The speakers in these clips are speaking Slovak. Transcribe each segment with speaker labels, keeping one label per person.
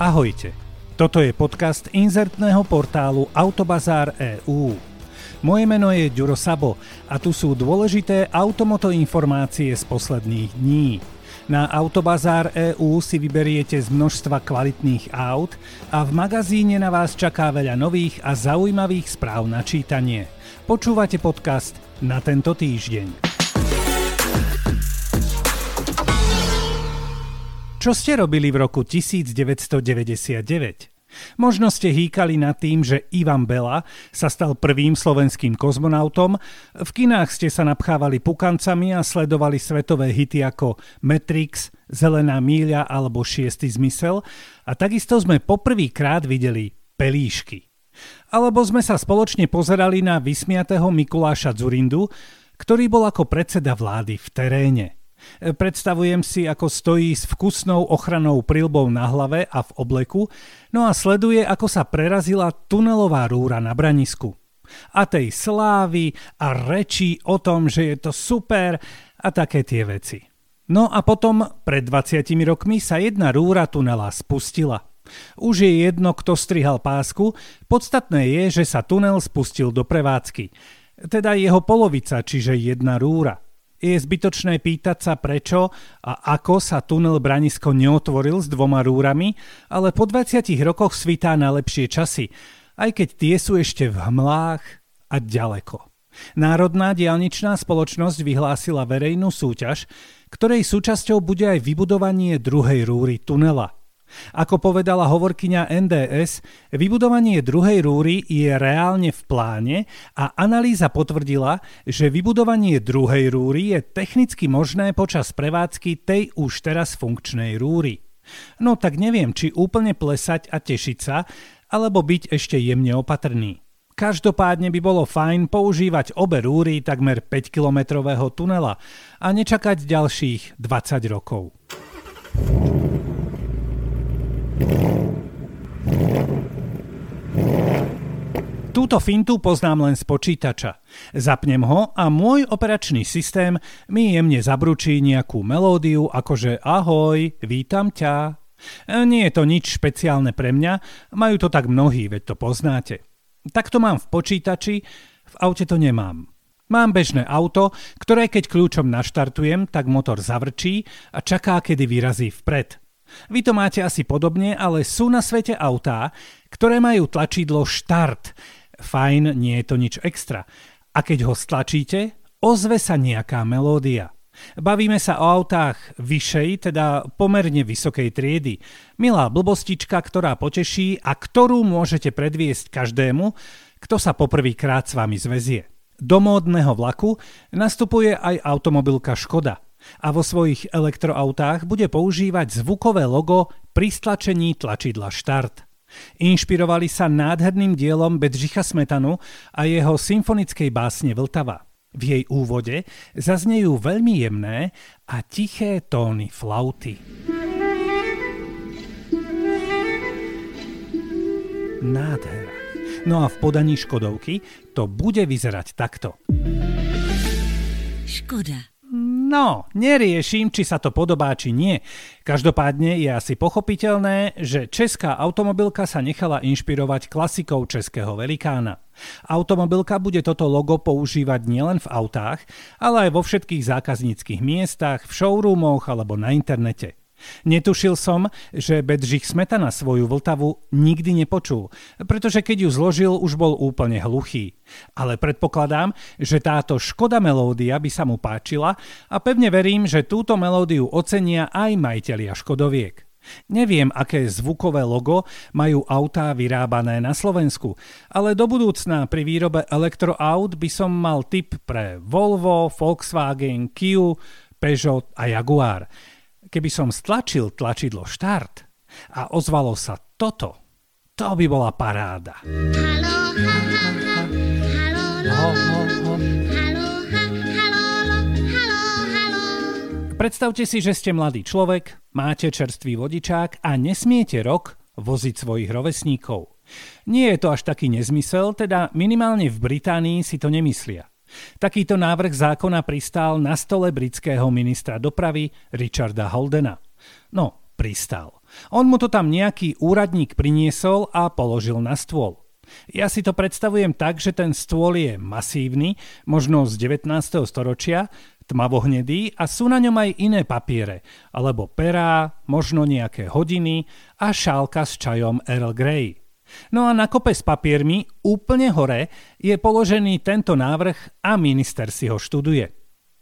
Speaker 1: Ahojte, toto je podcast inzertného portálu Autobazár EU. Moje meno je Ďuro Sabo a tu sú dôležité automoto informácie z posledných dní. Na Autobazár EU si vyberiete z množstva kvalitných aut a v magazíne na vás čaká veľa nových a zaujímavých správ na čítanie. Počúvate podcast na tento týždeň. Čo ste robili v roku 1999? Možno ste hýkali nad tým, že Ivan Bela sa stal prvým slovenským kozmonautom, v kinách ste sa napchávali pukancami a sledovali svetové hity ako Matrix, Zelená míľa alebo Šiestý zmysel a takisto sme poprvýkrát videli pelíšky. Alebo sme sa spoločne pozerali na vysmiatého Mikuláša Zurindu, ktorý bol ako predseda vlády v teréne – Predstavujem si, ako stojí s vkusnou ochranou prilbou na hlave a v obleku, no a sleduje, ako sa prerazila tunelová rúra na branisku. A tej slávy a rečí o tom, že je to super a také tie veci. No a potom, pred 20 rokmi, sa jedna rúra tunela spustila. Už je jedno, kto strihal pásku, podstatné je, že sa tunel spustil do prevádzky. Teda jeho polovica, čiže jedna rúra. Je zbytočné pýtať sa prečo a ako sa tunel Branisko neotvoril s dvoma rúrami, ale po 20 rokoch svitá na lepšie časy, aj keď tie sú ešte v hmlách a ďaleko. Národná dialničná spoločnosť vyhlásila verejnú súťaž, ktorej súčasťou bude aj vybudovanie druhej rúry tunela – ako povedala hovorkyňa NDS, vybudovanie druhej rúry je reálne v pláne a analýza potvrdila, že vybudovanie druhej rúry je technicky možné počas prevádzky tej už teraz funkčnej rúry. No tak neviem, či úplne plesať a tešiť sa, alebo byť ešte jemne opatrný. Každopádne by bolo fajn používať obe rúry takmer 5-kilometrového tunela a nečakať ďalších 20 rokov. Túto fintu poznám len z počítača. Zapnem ho a môj operačný systém mi jemne zabručí nejakú melódiu akože ahoj, vítam ťa. E, nie je to nič špeciálne pre mňa, majú to tak mnohí, veď to poznáte. Tak to mám v počítači, v aute to nemám. Mám bežné auto, ktoré keď kľúčom naštartujem, tak motor zavrčí a čaká, kedy vyrazí vpred. Vy to máte asi podobne, ale sú na svete autá, ktoré majú tlačidlo štart, fajn, nie je to nič extra. A keď ho stlačíte, ozve sa nejaká melódia. Bavíme sa o autách vyššej, teda pomerne vysokej triedy. Milá blbostička, ktorá poteší a ktorú môžete predviesť každému, kto sa poprvýkrát s vami zvezie. Do módneho vlaku nastupuje aj automobilka Škoda a vo svojich elektroautách bude používať zvukové logo pri stlačení tlačidla Štart. Inšpirovali sa nádherným dielom Bedřicha Smetanu a jeho symfonickej básne Vltava. V jej úvode zaznejú veľmi jemné a tiché tóny flauty. Nádhera. No a v podaní Škodovky to bude vyzerať takto. Škoda. No, neriešim, či sa to podobá, či nie. Každopádne je asi pochopiteľné, že česká automobilka sa nechala inšpirovať klasikou českého velikána. Automobilka bude toto logo používať nielen v autách, ale aj vo všetkých zákazníckých miestach, v showroomoch alebo na internete. Netušil som, že Bedřich Smetana svoju Vltavu nikdy nepočul, pretože keď ju zložil, už bol úplne hluchý. Ale predpokladám, že táto Škoda melódia by sa mu páčila a pevne verím, že túto melódiu ocenia aj majiteľia Škodoviek. Neviem, aké zvukové logo majú autá vyrábané na Slovensku, ale do budúcna pri výrobe elektroaut by som mal tip pre Volvo, Volkswagen, Kia, Peugeot a Jaguar. Keby som stlačil tlačidlo štart a ozvalo sa toto, to by bola paráda. Predstavte si, že ste mladý človek, máte čerstvý vodičák a nesmiete rok voziť svojich rovesníkov. Nie je to až taký nezmysel, teda minimálne v Británii si to nemyslia. Takýto návrh zákona pristál na stole britského ministra dopravy Richarda Holdena. No, pristál. On mu to tam nejaký úradník priniesol a položil na stôl. Ja si to predstavujem tak, že ten stôl je masívny, možno z 19. storočia, tmavohnedý a sú na ňom aj iné papiere, alebo perá, možno nejaké hodiny a šálka s čajom Earl Grey. No a na kope s papiermi, úplne hore, je položený tento návrh a minister si ho študuje.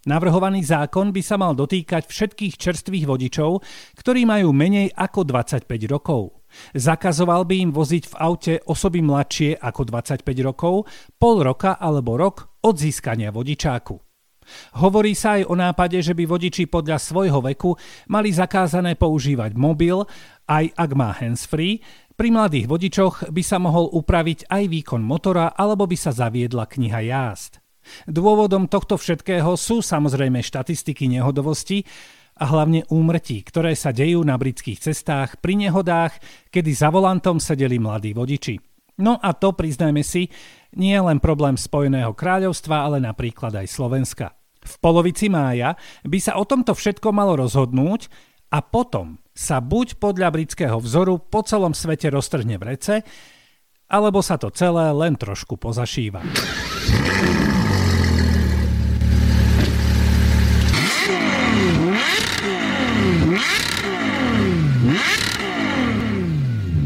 Speaker 1: Navrhovaný zákon by sa mal dotýkať všetkých čerstvých vodičov, ktorí majú menej ako 25 rokov. Zakazoval by im voziť v aute osoby mladšie ako 25 rokov, pol roka alebo rok od získania vodičáku. Hovorí sa aj o nápade, že by vodiči podľa svojho veku mali zakázané používať mobil, aj ak má handsfree, pri mladých vodičoch by sa mohol upraviť aj výkon motora alebo by sa zaviedla kniha jazd. Dôvodom tohto všetkého sú samozrejme štatistiky nehodovosti a hlavne úmrtí, ktoré sa dejú na britských cestách pri nehodách, kedy za volantom sedeli mladí vodiči. No a to, priznajme si, nie je len problém Spojeného kráľovstva, ale napríklad aj Slovenska. V polovici mája by sa o tomto všetko malo rozhodnúť a potom sa buď podľa britského vzoru po celom svete roztrhne v rece, alebo sa to celé len trošku pozašíva.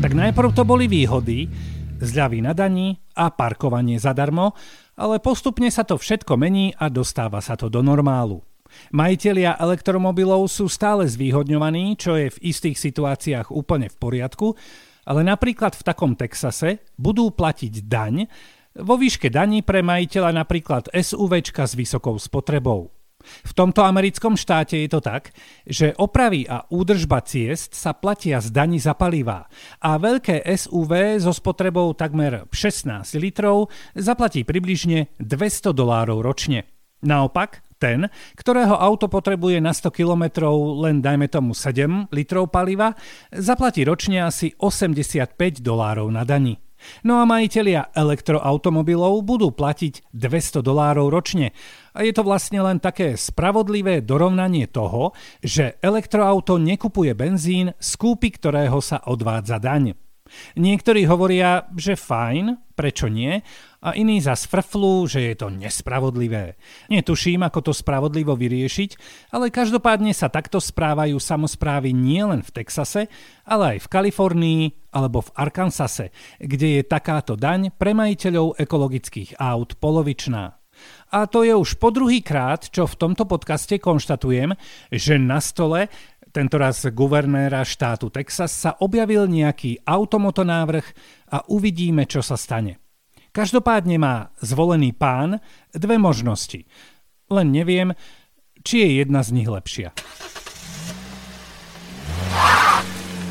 Speaker 1: Tak najprv to boli výhody, zľavy na daní a parkovanie zadarmo, ale postupne sa to všetko mení a dostáva sa to do normálu. Majitelia elektromobilov sú stále zvýhodňovaní, čo je v istých situáciách úplne v poriadku, ale napríklad v takom Texase budú platiť daň vo výške daní pre majiteľa napríklad SUVčka s vysokou spotrebou. V tomto americkom štáte je to tak, že opravy a údržba ciest sa platia z daní za palivá a veľké SUV so spotrebou takmer 16 litrov zaplatí približne 200 dolárov ročne. Naopak, ten, ktorého auto potrebuje na 100 km len dajme tomu 7 litrov paliva, zaplatí ročne asi 85 dolárov na dani. No a majitelia elektroautomobilov budú platiť 200 dolárov ročne. A je to vlastne len také spravodlivé dorovnanie toho, že elektroauto nekupuje benzín, z kúpy ktorého sa odvádza daň. Niektorí hovoria, že fajn, prečo nie, a iní za frflu, že je to nespravodlivé. Netuším, ako to spravodlivo vyriešiť, ale každopádne sa takto správajú samozprávy nielen v Texase, ale aj v Kalifornii alebo v Arkansase, kde je takáto daň pre majiteľov ekologických aut polovičná. A to je už po druhý krát, čo v tomto podcaste konštatujem, že na stole tentoraz guvernéra štátu Texas sa objavil nejaký automotonávrh a uvidíme, čo sa stane. Každopádne má zvolený pán dve možnosti. Len neviem, či je jedna z nich lepšia.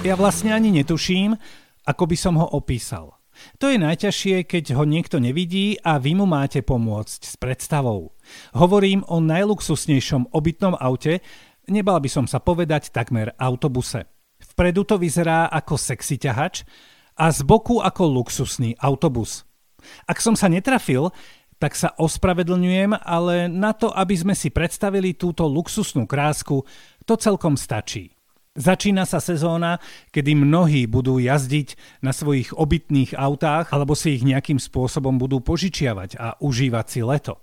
Speaker 1: Ja vlastne ani netuším, ako by som ho opísal. To je najťažšie, keď ho niekto nevidí a vy mu máte pomôcť s predstavou. Hovorím o najluxusnejšom obytnom aute, nebal by som sa povedať takmer autobuse. Vpredu to vyzerá ako sexy ťahač a z boku ako luxusný autobus. Ak som sa netrafil, tak sa ospravedlňujem, ale na to, aby sme si predstavili túto luxusnú krásku, to celkom stačí. Začína sa sezóna, kedy mnohí budú jazdiť na svojich obytných autách alebo si ich nejakým spôsobom budú požičiavať a užívať si leto.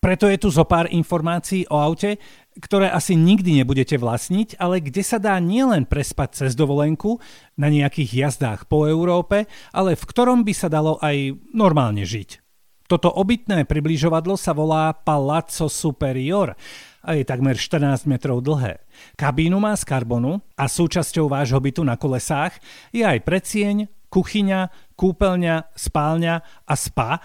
Speaker 1: Preto je tu zo pár informácií o aute, ktoré asi nikdy nebudete vlastniť, ale kde sa dá nielen prespať cez dovolenku na nejakých jazdách po Európe, ale v ktorom by sa dalo aj normálne žiť. Toto obytné približovadlo sa volá Palazzo Superior a je takmer 14 metrov dlhé. Kabínu má z karbonu a súčasťou vášho bytu na kolesách je aj predsieň, kuchyňa, kúpeľňa, spálňa a spa,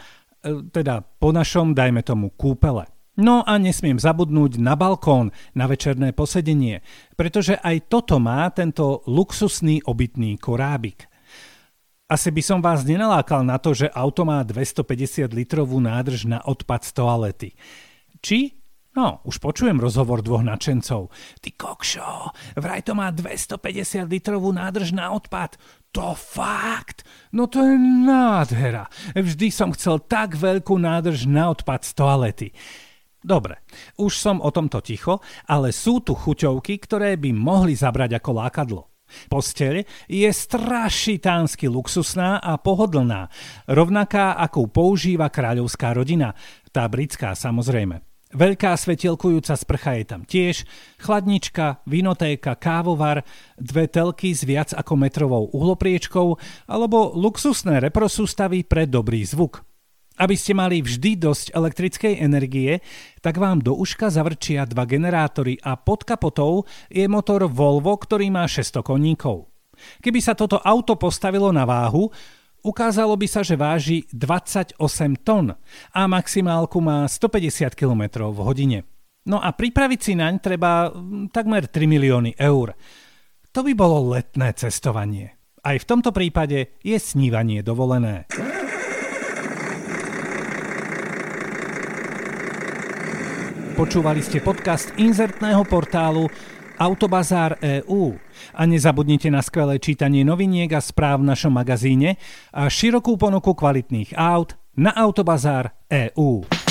Speaker 1: teda po našom, dajme tomu, kúpele. No a nesmiem zabudnúť na balkón, na večerné posedenie, pretože aj toto má tento luxusný obytný korábik. Asi by som vás nenalákal na to, že auto má 250 litrovú nádrž na odpad z toalety. Či No, už počujem rozhovor dvoch nadšencov. Ty kokšo, vraj to má 250 litrovú nádrž na odpad. To fakt? No to je nádhera. Vždy som chcel tak veľkú nádrž na odpad z toalety. Dobre, už som o tomto ticho, ale sú tu chuťovky, ktoré by mohli zabrať ako lákadlo. Posteľ je strašitánsky luxusná a pohodlná, rovnaká ako používa kráľovská rodina, tá britská samozrejme. Veľká svetelkujúca sprcha je tam tiež, chladnička, vinotéka, kávovar, dve telky s viac ako metrovou uhlopriečkou alebo luxusné reprosústavy pre dobrý zvuk. Aby ste mali vždy dosť elektrickej energie, tak vám do uška zavrčia dva generátory a pod kapotou je motor Volvo, ktorý má 600 koníkov. Keby sa toto auto postavilo na váhu, ukázalo by sa, že váži 28 tón a maximálku má 150 km v hodine. No a pripraviť si naň treba mm, takmer 3 milióny eur. To by bolo letné cestovanie. Aj v tomto prípade je snívanie dovolené. Počúvali ste podcast inzertného portálu Autobazár EU. A nezabudnite na skvelé čítanie noviniek a správ v našom magazíne a širokú ponuku kvalitných aut na Autobazár EU.